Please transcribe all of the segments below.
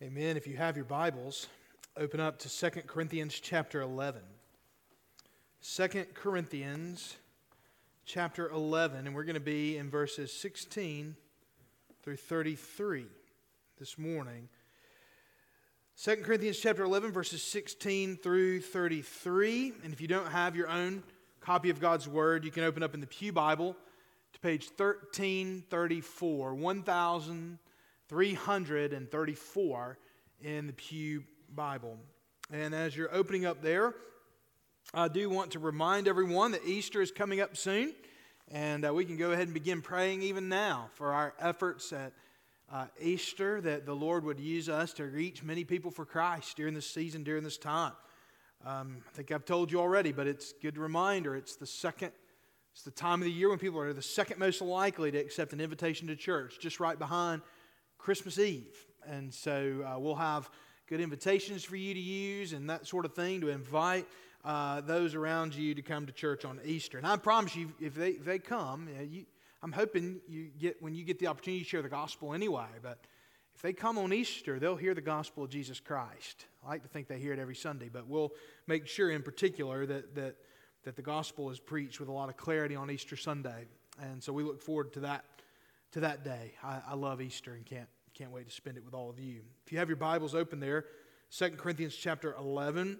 Amen. If you have your Bibles, open up to 2 Corinthians chapter 11. 2 Corinthians chapter 11, and we're going to be in verses 16 through 33 this morning. 2 Corinthians chapter 11, verses 16 through 33. And if you don't have your own copy of God's Word, you can open up in the Pew Bible to page 1334. 1000. 334 in the Pew Bible. And as you're opening up there, I do want to remind everyone that Easter is coming up soon, and uh, we can go ahead and begin praying even now for our efforts at uh, Easter that the Lord would use us to reach many people for Christ during this season, during this time. Um, I think I've told you already, but it's a good reminder. It's the second, it's the time of the year when people are the second most likely to accept an invitation to church, just right behind Christmas Eve. And so uh, we'll have good invitations for you to use and that sort of thing to invite uh, those around you to come to church on Easter. And I promise you, if they, if they come, you know, you, I'm hoping you get when you get the opportunity to share the gospel anyway. But if they come on Easter, they'll hear the gospel of Jesus Christ. I like to think they hear it every Sunday, but we'll make sure in particular that that that the gospel is preached with a lot of clarity on Easter Sunday. And so we look forward to that to that day. I, I love Easter and can't, can't wait to spend it with all of you. If you have your Bibles open there, 2 Corinthians chapter 11,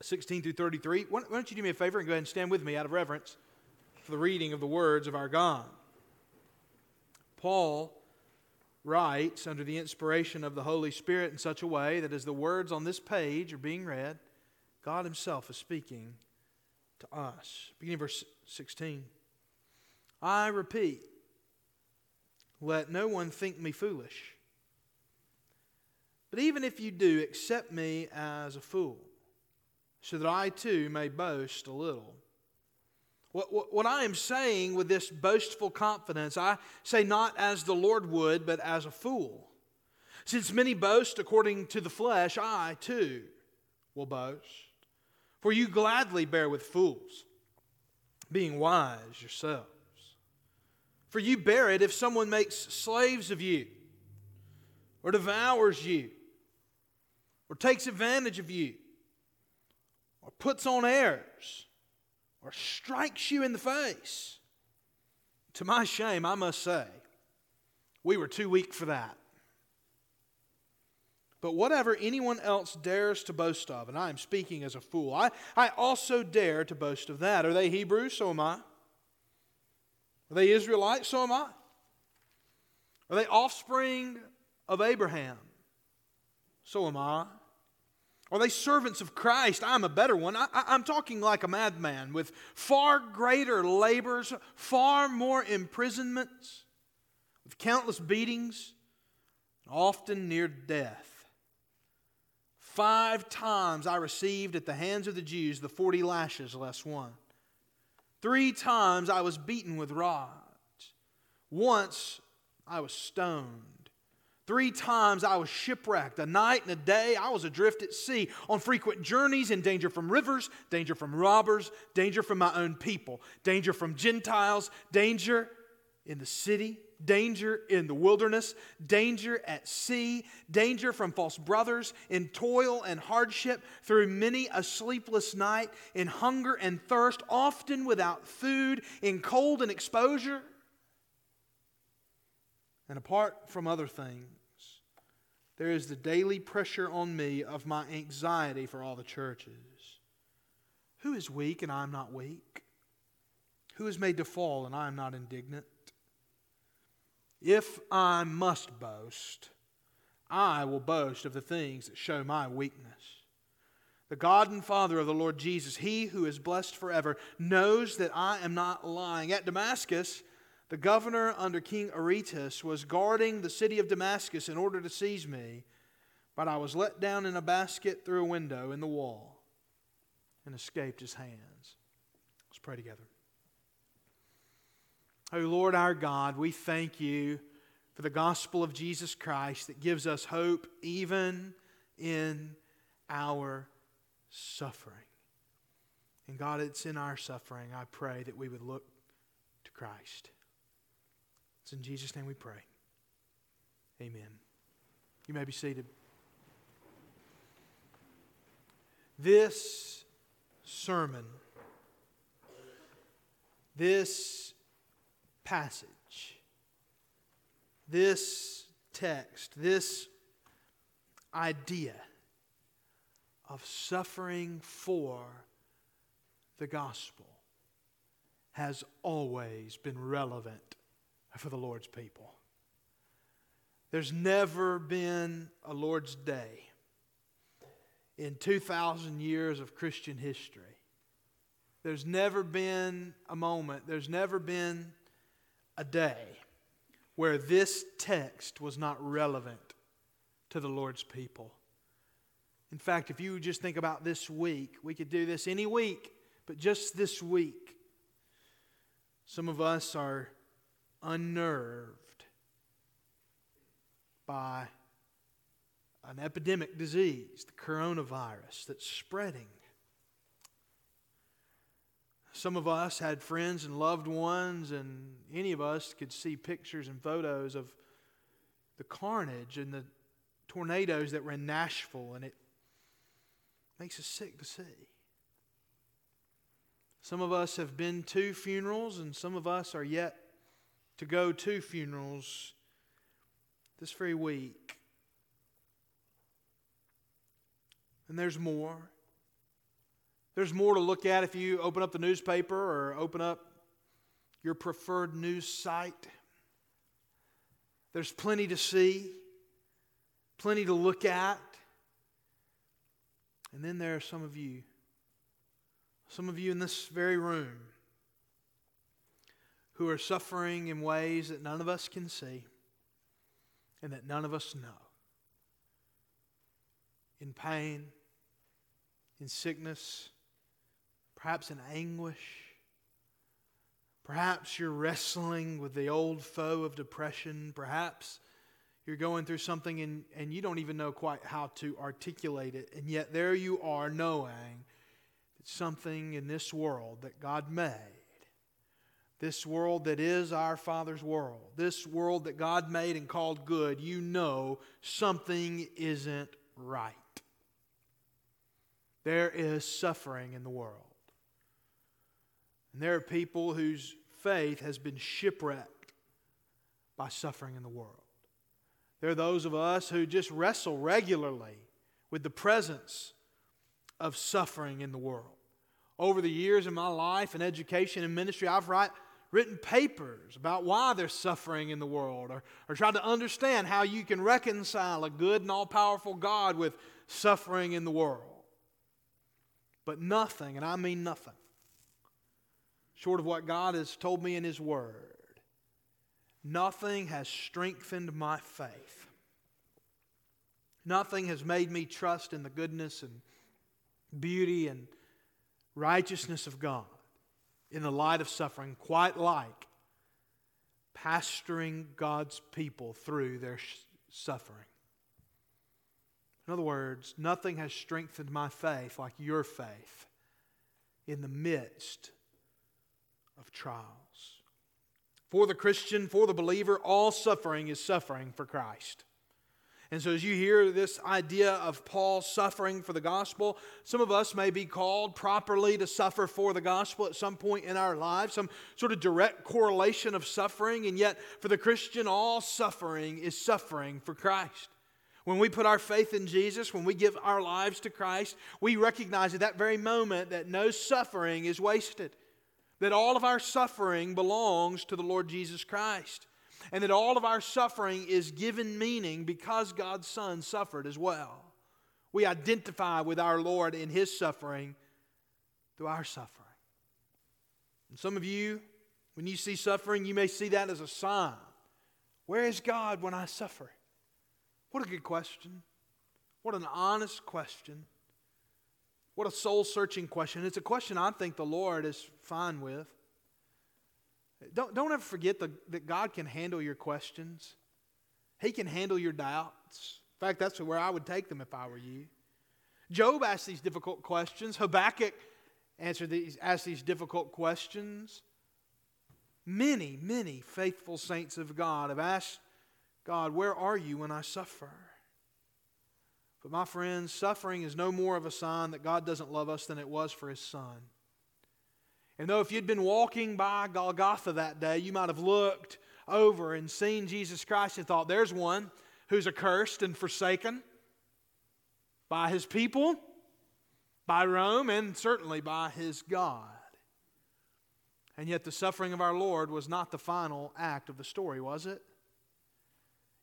16 through 33, why, don't you do me a favor and go ahead and stand with me out of reverence for the reading of the words of our God. Paul writes under the inspiration of the Holy Spirit in such a way that as the words on this page are being read, God Himself is speaking to us. Beginning verse 16. I repeat, let no one think me foolish. But even if you do, accept me as a fool, so that I too may boast a little. What, what, what, I am saying with this boastful confidence, I say not as the Lord would, but as a fool. Since many boast according to the flesh, I too will boast. For you gladly bear with fools, being wise yourself. For you bear it if someone makes slaves of you, or devours you, or takes advantage of you, or puts on airs, or strikes you in the face. To my shame, I must say, we were too weak for that. But whatever anyone else dares to boast of, and I am speaking as a fool, I, I also dare to boast of that. Are they Hebrews? So am I. Are they Israelites? So am I. Are they offspring of Abraham? So am I. Are they servants of Christ? I'm a better one. I, am talking like a madman with far greater labors, far more imprisonments, with countless beatings, often near death. Five times I received at the hands of the Jews the 40 lashes less one. Three times I was beaten with rods. Once I was stoned. Three times I was shipwrecked. A night and a day I was adrift at sea, on frequent journeys, in danger from rivers, danger from robbers, danger from my own people, danger from Gentiles, danger in the city, danger in the wilderness, danger at sea, danger from false brothers, in toil and hardship, through many a sleepless night, in hunger and thirst, often without food, in cold and exposure. And apart from other things, there is the daily pressure on me of my anxiety for all the churches. Who is weak and I am not weak? Who is made to fall and I am not indignant? If I must boast, I will boast of the things that show my weakness. The God and Father of the Lord Jesus, He who is blessed forever, knows that I am not lying. At Damascus, the governor under King Aretas was guarding the city of Damascus in order to seize me, but I was let down in a basket through a window in the wall and escaped his hands. Let's pray together. O Lord our God, we thank you for the gospel of Jesus Christ that gives us hope even in our suffering. And God, it's in our suffering, I pray, that we would look to Christ. It's in Jesus' name we pray. Amen. You may be seated. This sermon, this passage, this text, this idea of suffering for the gospel has always been relevant for the Lord's people. There's never been a Lord's Day in 2,000 years of Christian history. There's never been a moment, there's never been a day where this text was not relevant to the Lord's people. In fact, if you just think about this week, we could do this any week, but just this week, some of us are unnerved by an epidemic disease, the coronavirus, that's spreading. Some of us had friends and loved ones, and any of us could see pictures and photos of the carnage and the tornadoes that were in Nashville, and it makes us sick to see. Some of us have been to funerals, and some of us are yet to go to funerals this very week. And there's more. There's more to look at if you open up the newspaper or open up your preferred news site. There's plenty to see, plenty to look at. And then there are some of you, some of you in this very room, who are suffering in ways that none of us can see and that none of us know. In pain, in sickness, perhaps in anguish. Perhaps you're wrestling with the old foe of depression. Perhaps you're going through something and, and you don't even know quite how to articulate it. And yet there you are knowing that something in this world that God made this world that is our Father's world, this world that God made and called good, you know something isn't right. There is suffering in the world. And there are people whose faith has been shipwrecked by suffering in the world. There are those of us who just wrestle regularly with the presence of suffering in the world. Over the years in my life and education and ministry, I've write, written papers about why there's suffering in the world or, or tried to understand how you can reconcile a good and all powerful God with suffering in the world. But nothing, and I mean nothing, short of what God has told me in His Word, nothing has strengthened my faith. Nothing has made me trust in the goodness and beauty and righteousness of God in the light of suffering, quite like pastoring God's people through their suffering. In other words, nothing has strengthened my faith like your faith in the midst of trials. For the Christian, for the believer, all suffering is suffering for Christ. And so, as you hear this idea of Paul suffering for the gospel, some of us may be called properly to suffer for the gospel at some point in our lives, some sort of direct correlation of suffering. And yet, for the Christian, all suffering is suffering for Christ. When we put our faith in Jesus, when we give our lives to Christ, we recognize at that very moment that no suffering is wasted, that all of our suffering belongs to the Lord Jesus Christ and that all of our suffering is given meaning because God's Son suffered as well. We identify with our Lord in His suffering through our suffering. And some of you, when you see suffering, you may see that as a sign. Where is God when I suffer? What a good question. What an honest question. What a soul searching question. It's a question I think the Lord is fine with. Don't, don't ever forget the, that God can handle your questions. He can handle your doubts. In fact, that's where I would take them if I were you. Job asked these difficult questions. Habakkuk answered these, asked these difficult questions. Many, many faithful saints of God have asked God, Where are you when I suffer? But my friends, suffering is no more of a sign that God doesn't love us than it was for his son. And though if you'd been walking by Golgotha that day, you might have looked over and seen Jesus Christ and thought, there's one who's accursed and forsaken by his people, by Rome, and certainly by his God. And yet, the suffering of our Lord was not the final act of the story, was it?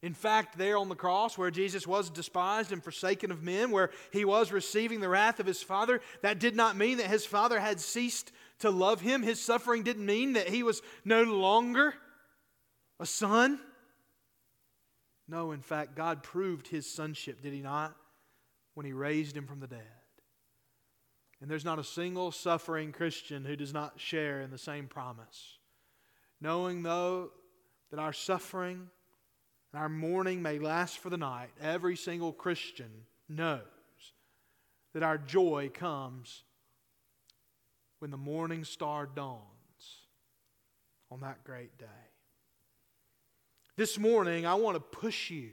In fact, there on the cross, where Jesus was despised and forsaken of men, where he was receiving the wrath of his Father, that did not mean that his Father had ceased to love him. His suffering didn't mean that he was no longer a son. No, in fact, God proved his sonship, did he not, when he raised him from the dead. And there's not a single suffering Christian who does not share in the same promise. Knowing, though, that our suffering and our mourning may last for the night, every single Christian knows that our joy comes when the morning star dawns on that great day. This morning, I want to push you,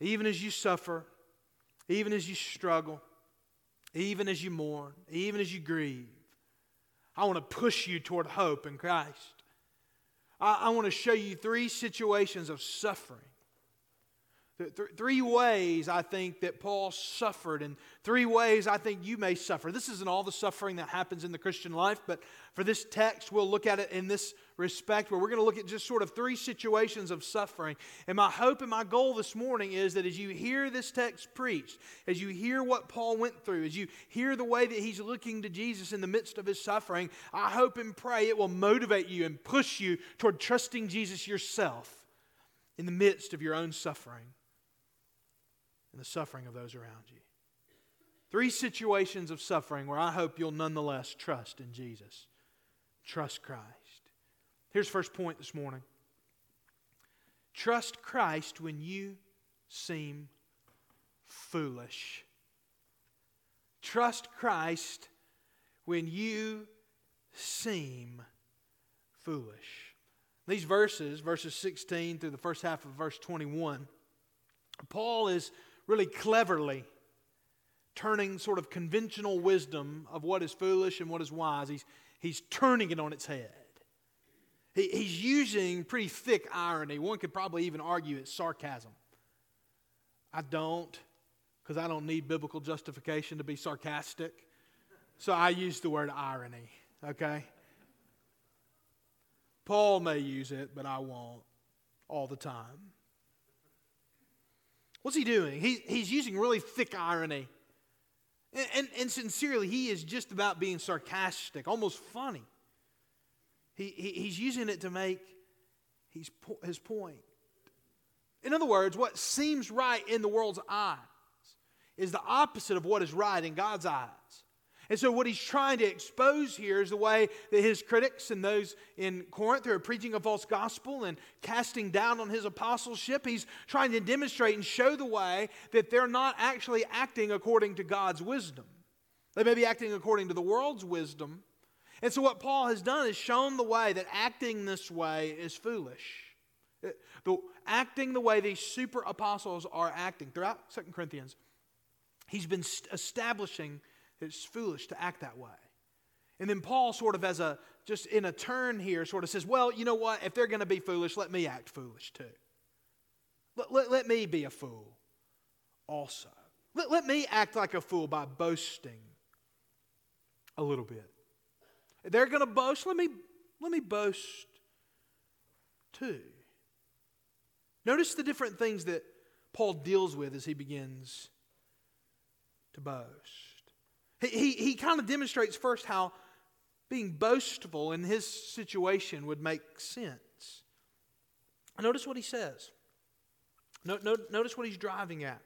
even as you suffer, even as you struggle even as you mourn, even as you grieve. I want to push you toward hope in Christ. I, I want to show you three situations of suffering Three ways I think that Paul suffered, and three ways I think you may suffer. This isn't all the suffering that happens in the Christian life, but for this text, we'll look at it in this respect where we're going to look at just sort of three situations of suffering. And my hope and my goal this morning is that as you hear this text preached, as you hear what Paul went through, as you hear the way that he's looking to Jesus in the midst of his suffering, I hope and pray it will motivate you and push you toward trusting Jesus yourself in the midst of your own suffering and the suffering of those around you. Three situations of suffering where I hope you'll nonetheless trust in Jesus. Trust Christ. Here's first point this morning. Trust Christ when you seem foolish. Trust Christ when you seem foolish. These verses, verses 16 through the first half of verse 21, Paul is really cleverly turning sort of conventional wisdom of what is foolish and what is wise, he's, he's turning it on its head. He, he's using pretty thick irony. One could probably even argue it's sarcasm. I don't, because I don't need biblical justification to be sarcastic. So I use the word irony, okay? Paul may use it, but I won't all the time. What's he doing? He, he's using really thick irony. And, and, and, sincerely, he is just about being sarcastic, almost funny. He, he, he's using it to make his, his point. In other words, what seems right in the world's eyes is the opposite of what is right in God's eyes. And so, what he's trying to expose here is the way that his critics and those in Corinth are preaching a false gospel and casting down on his apostleship. He's trying to demonstrate and show the way that they're not actually acting according to God's wisdom. They may be acting according to the world's wisdom. And so, what Paul has done is shown the way that acting this way is foolish. The, acting the way these super apostles are acting throughout Second Corinthians, he's been establishing it's foolish to act that way. And then Paul, sort of as a just in a turn here, sort of says, Well, you know what? If they're going to be foolish, let me act foolish too. Let, let, let me be a fool also. Let, let me act like a fool by boasting a little bit. If they're going to boast, let me, let me boast too. Notice the different things that Paul deals with as he begins to boast. He, he kind of demonstrates first how being boastful in his situation would make sense. Notice what he says. No, no, notice what he's driving at.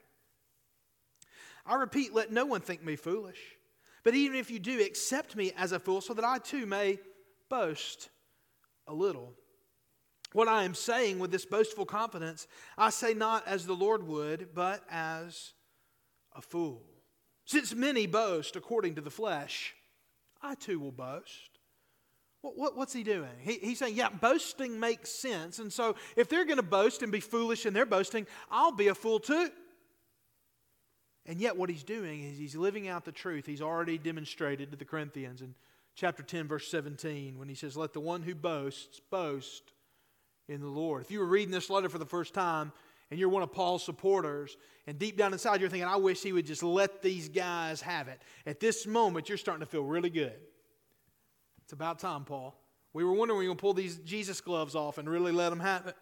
I repeat, let no one think me foolish. But even if you do, accept me as a fool so that I too may boast a little. What I am saying with this boastful confidence, I say not as the Lord would, but as a fool. Since many boast according to the flesh, I too will boast. What, what, what's he doing? He, he's saying, yeah, boasting makes sense. And so if they're going to boast and be foolish in their boasting, I'll be a fool too. And yet, what he's doing is he's living out the truth he's already demonstrated to the Corinthians in chapter 10, verse 17, when he says, Let the one who boasts boast in the Lord. If you were reading this letter for the first time and you're one of Paul's supporters, and deep down inside you're thinking, I wish he would just let these guys have it. At this moment, you're starting to feel really good. It's about time, Paul. We were wondering when you going to pull these Jesus gloves off and really let them have it.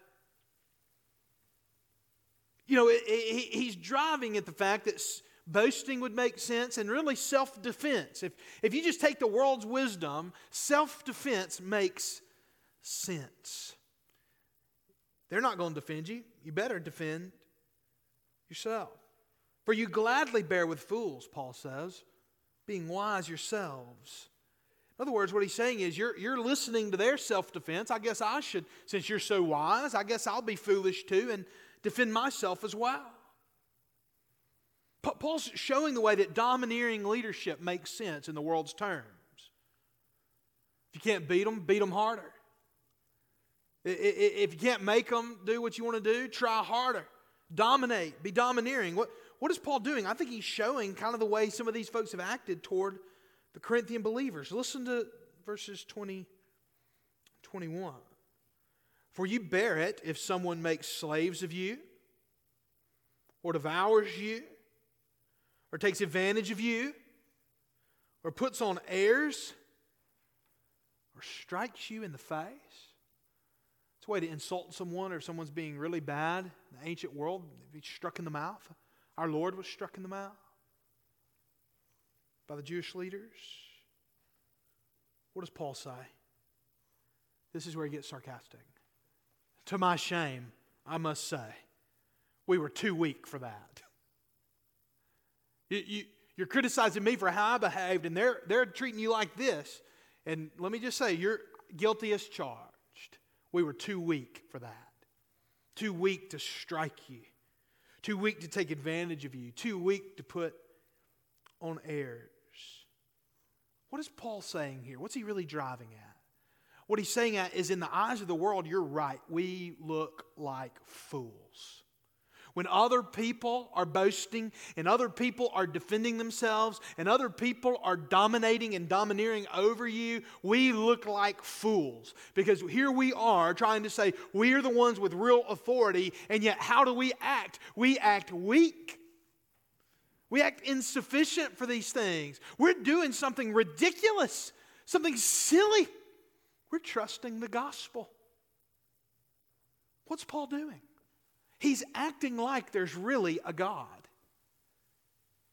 You know, it, it, he's driving at the fact that boasting would make sense and really self defense. If, if you just take the world's wisdom, self defense makes sense. They're not going to defend you. You better defend yourself. For you gladly bear with fools, Paul says, being wise yourselves. In other words, what he's saying is you're, you're listening to their self defense. I guess I should, since you're so wise, I guess I'll be foolish too and defend myself as well. Paul's showing the way that domineering leadership makes sense in the world's terms. If you can't beat them, beat them harder. If you can't make them do what you want to do, try harder. Dominate, be domineering. What, what is Paul doing? I think he's showing kind of the way some of these folks have acted toward the Corinthian believers. Listen to verses 20, 21. For you bear it if someone makes slaves of you, or devours you, or takes advantage of you, or puts on airs, or strikes you in the face. It's a way to insult someone or someone's being really bad in the ancient world, be struck in the mouth. Our Lord was struck in the mouth by the Jewish leaders. What does Paul say? This is where he gets sarcastic. To my shame, I must say, we were too weak for that. You, you, you're criticizing me for how I behaved, and they're, they're treating you like this. And let me just say, you're guilty as charged. We were too weak for that. Too weak to strike you. Too weak to take advantage of you. Too weak to put on airs. What is Paul saying here? What's he really driving at? What he's saying at is in the eyes of the world, you're right. We look like fools. When other people are boasting and other people are defending themselves and other people are dominating and domineering over you, we look like fools. Because here we are trying to say we are the ones with real authority, and yet how do we act? We act weak. We act insufficient for these things. We're doing something ridiculous, something silly. We're trusting the gospel. What's Paul doing? He's acting like there's really a God.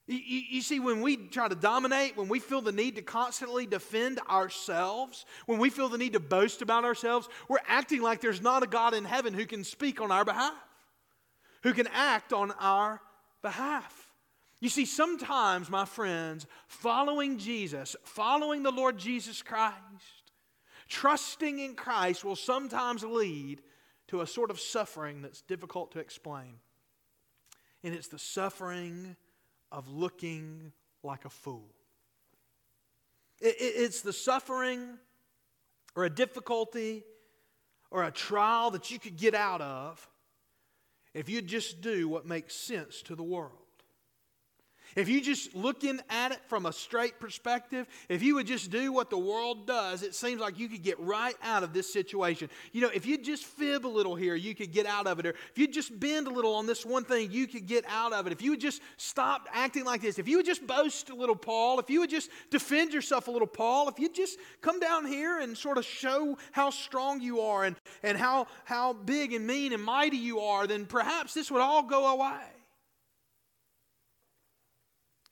You, you, you, see, when we try to dominate, when we feel the need to constantly defend ourselves, when we feel the need to boast about ourselves, we're acting like there's not a God in heaven who can speak on our behalf, who can act on our behalf. You see, sometimes, my friends, following Jesus, following the Lord Jesus Christ, trusting in Christ will sometimes lead to a sort of suffering that's difficult to explain. And it's the suffering of looking like a fool. it's the suffering or a difficulty or a trial that you could get out of if you just do what makes sense to the world. If you just looking at it from a straight perspective, if you would just do what the world does, it seems like you could get right out of this situation. You know, if you just fib a little here, you could get out of it. Or if you just bend a little on this one thing, you could get out of it. If you would just stop acting like this, if you would just boast a little, Paul, if you would just defend yourself a little, Paul, if you just come down here and sort of show how strong you are and, and how, how big and mean and mighty you are, then perhaps this would all go away.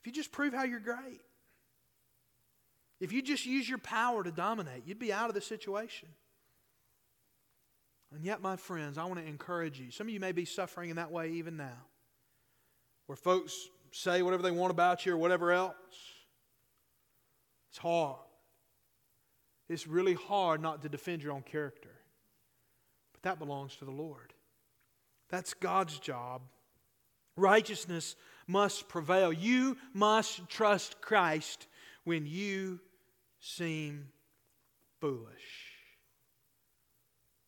If you just prove how you're great, if you just use your power to dominate, you'd be out of the situation. And yet, my friends, I want to encourage you. Some of you may be suffering in that way even now, where folks say whatever they want about you or whatever else. It's hard. It's really hard not to defend your own character. But that belongs to the Lord. That's God's job. Righteousness must prevail. You must trust Christ when you seem foolish.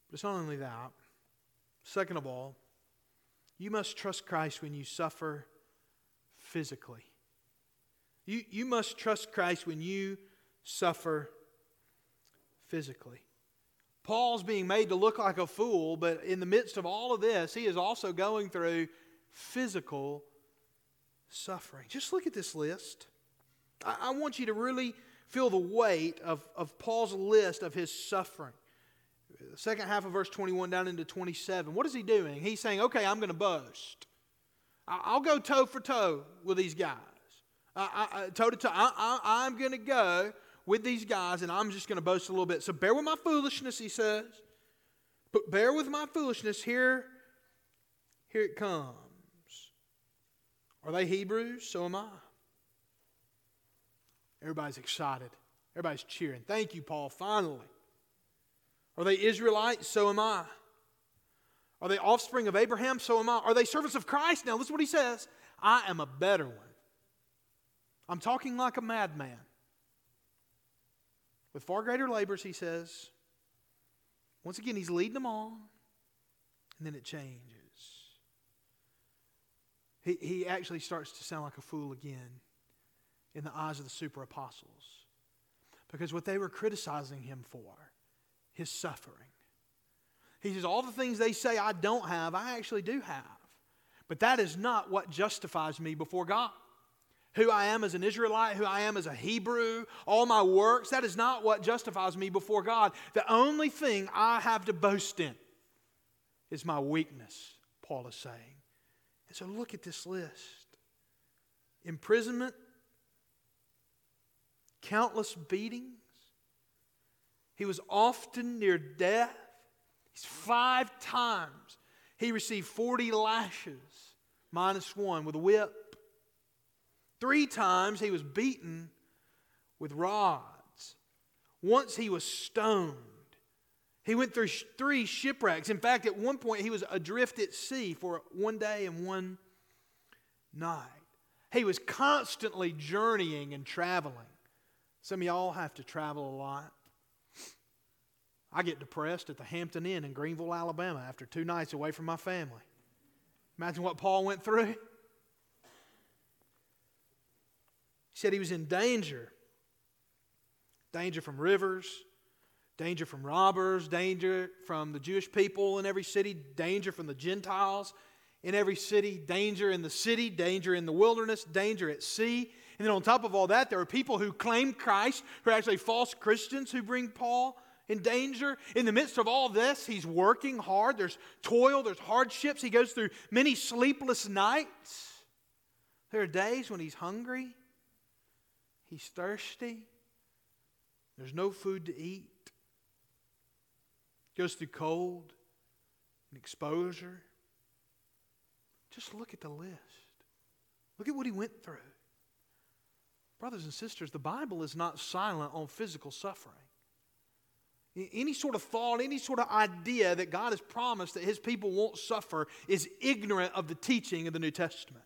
But it's not only that. Second of all, you must trust Christ when you suffer physically. You, you must trust Christ when you suffer physically. Paul's being made to look like a fool, but in the midst of all of this, he is also going through physical suffering. Just look at this list. I, I want you to really feel the weight of, of Paul's list of his suffering. The second half of verse 21 down into 27. What is he doing? He's saying, okay, I'm going to boast. I'll go toe for toe with these guys. I, I, toe to toe. I, I'm going to go with these guys, and I'm just going to boast a little bit. So bear with my foolishness, he says. But bear with my foolishness. Here, here it comes. Are they Hebrews? So am I. Everybody's excited. Everybody's cheering. Thank you, Paul, finally. Are they Israelites? So am I. Are they offspring of Abraham? So am I. Are they servants of Christ? Now, listen what he says I am a better one. I'm talking like a madman. With far greater labors, he says. Once again, he's leading them on, and then it changes. He, he actually starts to sound like a fool again in the eyes of the super apostles. Because what they were criticizing him for, his suffering. He says, All the things they say I don't have, I actually do have. But that is not what justifies me before God who I am as an Israelite, who I am as a Hebrew, all my works, that is not what justifies me before God. The only thing I have to boast in is my weakness, Paul is saying. And so look at this list imprisonment, countless beatings. He was often near death. He's five times. He received 40 lashes, minus one, with a whip. Three times he was beaten with rods. Once he was stoned. He went through three shipwrecks. In fact, at one point, he was adrift at sea for one day and one night. He was constantly journeying and traveling. Some of y'all have to travel a lot. I get depressed at the Hampton Inn in Greenville, Alabama after two nights away from my family. Imagine what Paul went through. He said he was in danger danger from rivers, danger from robbers, danger from the Jewish people in every city, danger from the Gentiles in every city, danger in the city, danger in the wilderness, danger at sea. And then on top of all that, there are people who claim Christ who are actually false Christians who bring Paul in danger. In the midst of all this, he's working hard. There's toil, there's hardships. He goes through many sleepless nights. There are days when he's hungry. He's thirsty. There's no food to eat. Goes through cold and exposure. Just look at the list. Look at what he went through. Brothers and sisters, the Bible is not silent on physical suffering. Any sort of thought, any sort of idea that God has promised that his people won't suffer is ignorant of the teaching of the New Testament.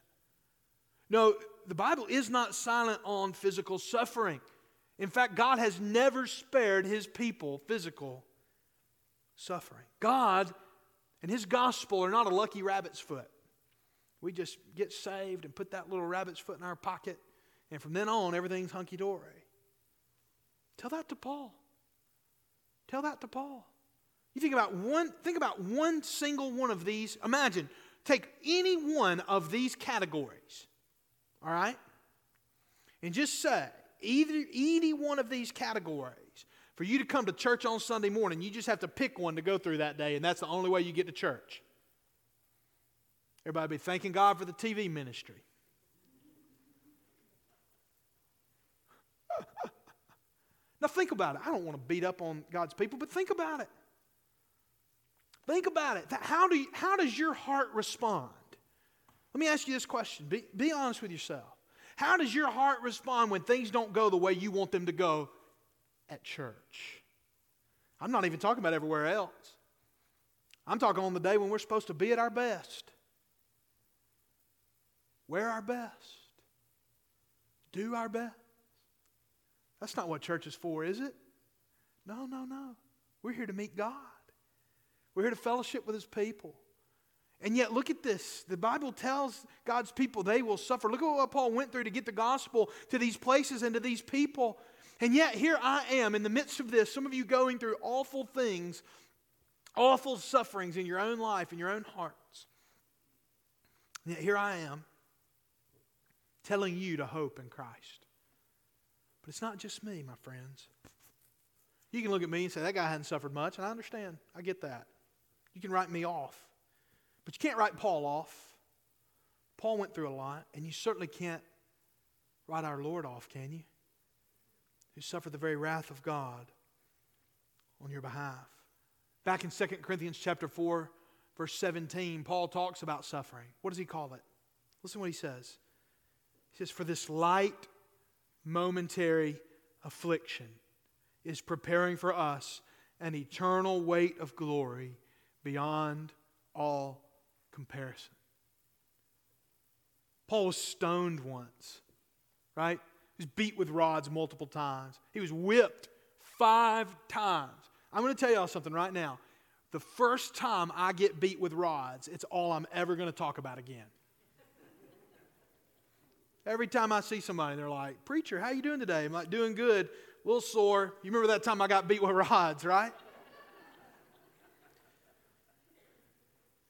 No, the Bible is not silent on physical suffering. In fact, God has never spared his people physical suffering. God and his gospel are not a lucky rabbit's foot. We just get saved and put that little rabbit's foot in our pocket, and from then on, everything's hunky dory. Tell that to Paul. Tell that to Paul. You think about one, think about one single one of these. Imagine, take any one of these categories all right? And just say, either any one of these categories, for you to come to church on Sunday morning, you just have to pick one to go through that day, and that's the only way you get to church. Everybody be thanking God for the TV ministry. now, think about it. I don't want to beat up on God's people, but think about it. Think about it. How, do you, how does your heart respond? Let me ask you this question. Be, be honest with yourself. How does your heart respond when things don't go the way you want them to go at church? I'm not even talking about everywhere else. I'm talking on the day when we're supposed to be at our best. Wear our best. Do our best. That's not what church is for, is it? No, no, no. We're here to meet God. We're here to fellowship with His people. And yet, look at this. The Bible tells God's people they will suffer. Look at what Paul went through to get the gospel to these places and to these people. And yet, here I am in the midst of this, some of you going through awful things, awful sufferings in your own life, in your own hearts. And yet, here I am telling you to hope in Christ. But it's not just me, my friends. You can look at me and say, that guy hasn't suffered much, and I understand. I get that. You can write me off. But you can't write Paul off. Paul went through a lot, and you certainly can't write our Lord off, can you? Who suffered the very wrath of God on your behalf. Back in 2 Corinthians chapter 4, verse 17, Paul talks about suffering. What does he call it? Listen to what he says. He says, For this light, momentary affliction is preparing for us an eternal weight of glory beyond all comparison. Paul was stoned once, right? He was beat with rods multiple times. He was whipped five times. I'm going to tell y'all something right now. The first time I get beat with rods, it's all I'm ever going to talk about again. Every time I see somebody, they're like, "Preacher, how you doing today?" I'm like, "Doing good, a little sore." You remember that time I got beat with rods, right?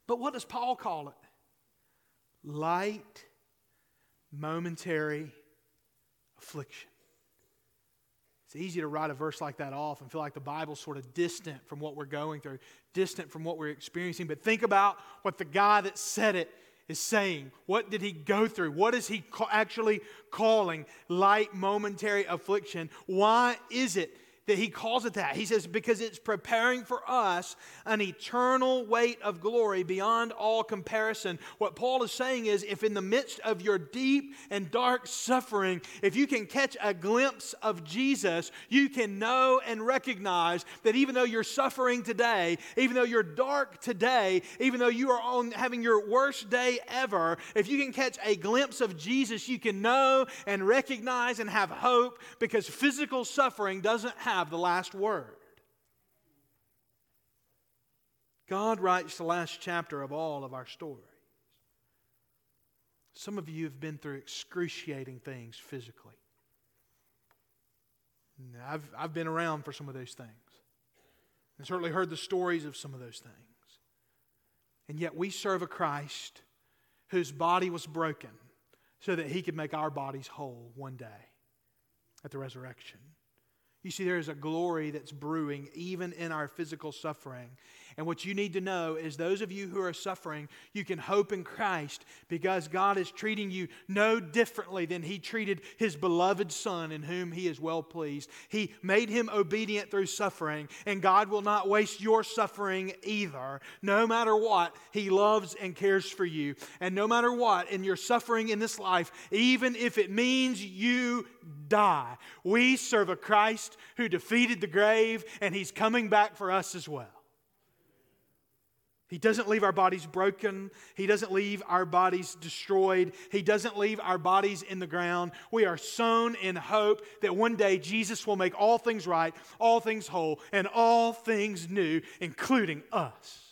But what does Paul call it? Light, momentary affliction. It's easy to write a verse like that off and feel like the Bible's sort of distant from what we're going through, distant from what we're experiencing. But think about what the guy that said it is saying. What did he go through? What is he actually calling light, momentary affliction? Why is it that he calls it that. He says, because it's preparing for us an eternal weight of glory beyond all comparison. What Paul is saying is, if in the midst of your deep and dark suffering, if you can catch a glimpse of Jesus, you can know and recognize that even though you're suffering today, even though you're dark today, even though you are on having your worst day ever, if you can catch a glimpse of Jesus, you can know and recognize and have hope because physical suffering doesn't have have the last word. God writes the last chapter of all of our stories. Some of you have been through excruciating things physically. I've, I've been around for some of those things and certainly heard the stories of some of those things. And yet we serve a Christ whose body was broken so that he could make our bodies whole one day at the resurrection. You see, there is a glory that's brewing even in our physical suffering. And what you need to know is those of you who are suffering, you can hope in Christ because God is treating you no differently than He treated His beloved Son in whom He is well pleased. He made Him obedient through suffering, and God will not waste your suffering either. No matter what, He loves and cares for you. And no matter what, in your suffering in this life, even if it means you die, we serve a Christ who defeated the grave, and He's coming back for us as well. He doesn't leave our bodies broken. He doesn't leave our bodies destroyed. He doesn't leave our bodies in the ground. We are sown in hope that one day Jesus will make all things right, all things whole, and all things new, including us.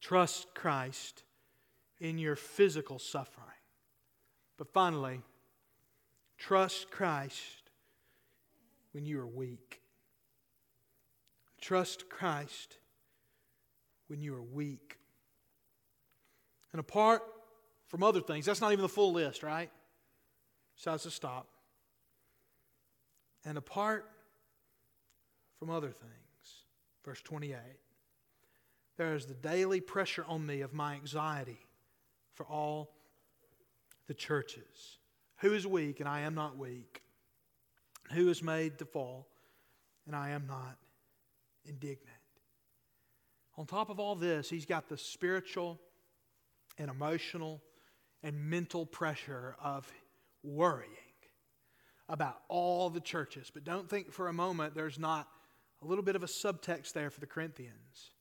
Trust Christ in your physical suffering. But finally, trust Christ when you are weak. Trust Christ when you are weak. And apart from other things, that's not even the full list, right? So that's a stop. And apart from other things, verse 28, there is the daily pressure on me of my anxiety for all the churches. Who is weak and I am not weak? Who is made to fall and I am not indignant. On top of all this, he's got the spiritual and emotional and mental pressure of worrying about all the churches. But don't think for a moment there's not a little bit of a subtext there for the Corinthians.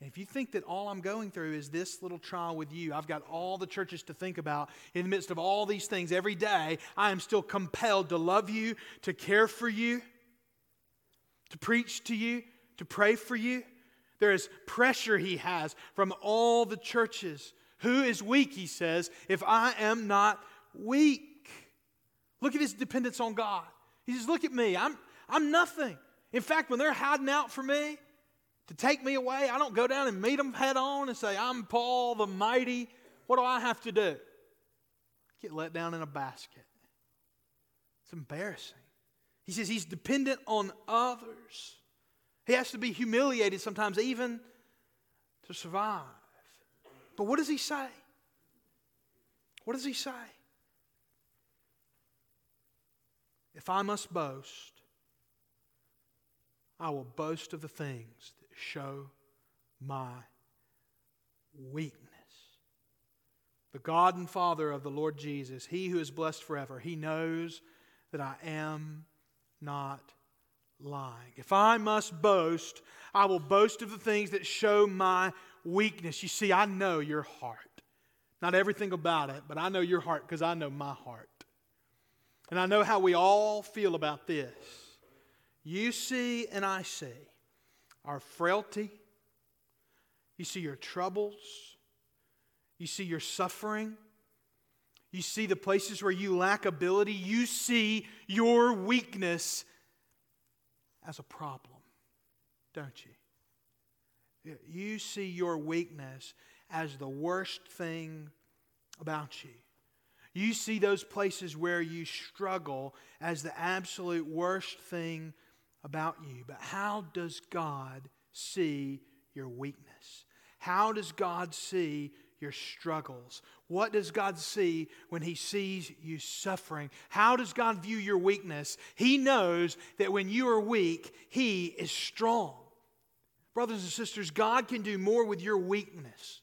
And if you think that all I'm going through is this little trial with you, I've got all the churches to think about in the midst of all these things every day, I am still compelled to love you, to care for you, to preach to you, to pray for you. There is pressure he has from all the churches. Who is weak, he says, if I am not weak? Look at his dependence on God. He says, Look at me. I'm, I'm nothing. In fact, when they're hiding out for me to take me away, I don't go down and meet them head on and say, I'm Paul the mighty. What do I have to do? Get let down in a basket. It's embarrassing. He says he's dependent on others. He has to be humiliated sometimes, even to survive. But what does he say? What does he say? If I must boast, I will boast of the things show my weakness. The God and Father of the Lord Jesus, He who is blessed forever, He knows that I am not lying. If I must boast, I will boast of the things that show my weakness. You see, I know your heart. Not everything about it, but I know your heart because I know my heart. And I know how we all feel about this. You see, and I see our frailty. You see your troubles. You see your suffering. You see the places where you lack ability. You see your weakness as a problem, don't you? You see your weakness as the worst thing about you. You see those places where you struggle as the absolute worst thing about you. But how does God see your weakness? How does God see your struggles? What does God see when He sees you suffering? How does God view your weakness? He knows that when you are weak, He is strong. Brothers and sisters, God can do more with your weakness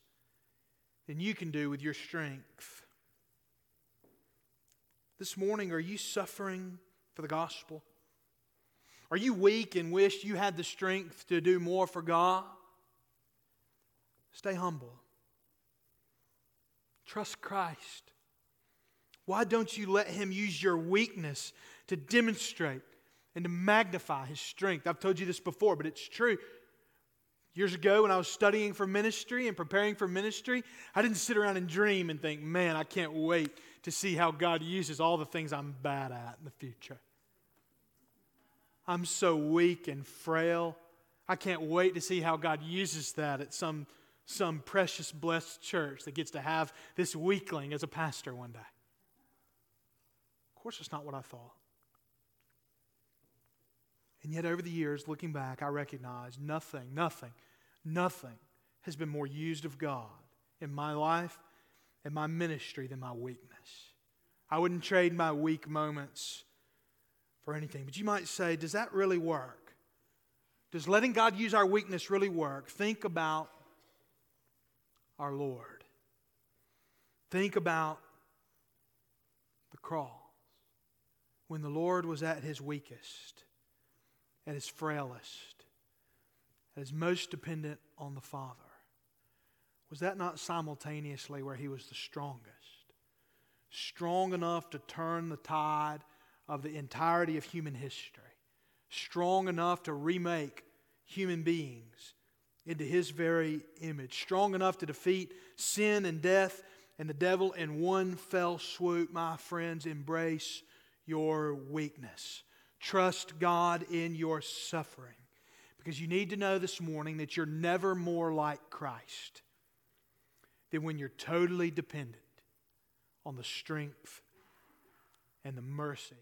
than you can do with your strength. This morning, are you suffering for the gospel? Are you weak and wish you had the strength to do more for God? Stay humble. Trust Christ. Why don't you let Him use your weakness to demonstrate and to magnify His strength? I've told you this before, but it's true. Years ago, when I was studying for ministry and preparing for ministry, I didn't sit around and dream and think, man, I can't wait to see how God uses all the things I'm bad at in the future. I'm so weak and frail. I can't wait to see how God uses that at some some precious, blessed church that gets to have this weakling as a pastor one day. Of course, it's not what I thought. And yet, over the years, looking back, I recognize nothing, nothing, nothing has been more used of God in my life and my ministry than my weakness. I wouldn't trade my weak moments for anything. But you might say, does that really work? Does letting God use our weakness really work? Think about our Lord. Think about the cross. When the Lord was at his weakest, at his frailest, at his most dependent on the Father, was that not simultaneously where he was the strongest? Strong enough to turn the tide of the entirety of human history, strong enough to remake human beings into his very image, strong enough to defeat sin and death and the devil in one fell swoop. My friends, embrace your weakness. Trust God in your suffering. Because you need to know this morning that you're never more like Christ than when you're totally dependent on the strength and the mercy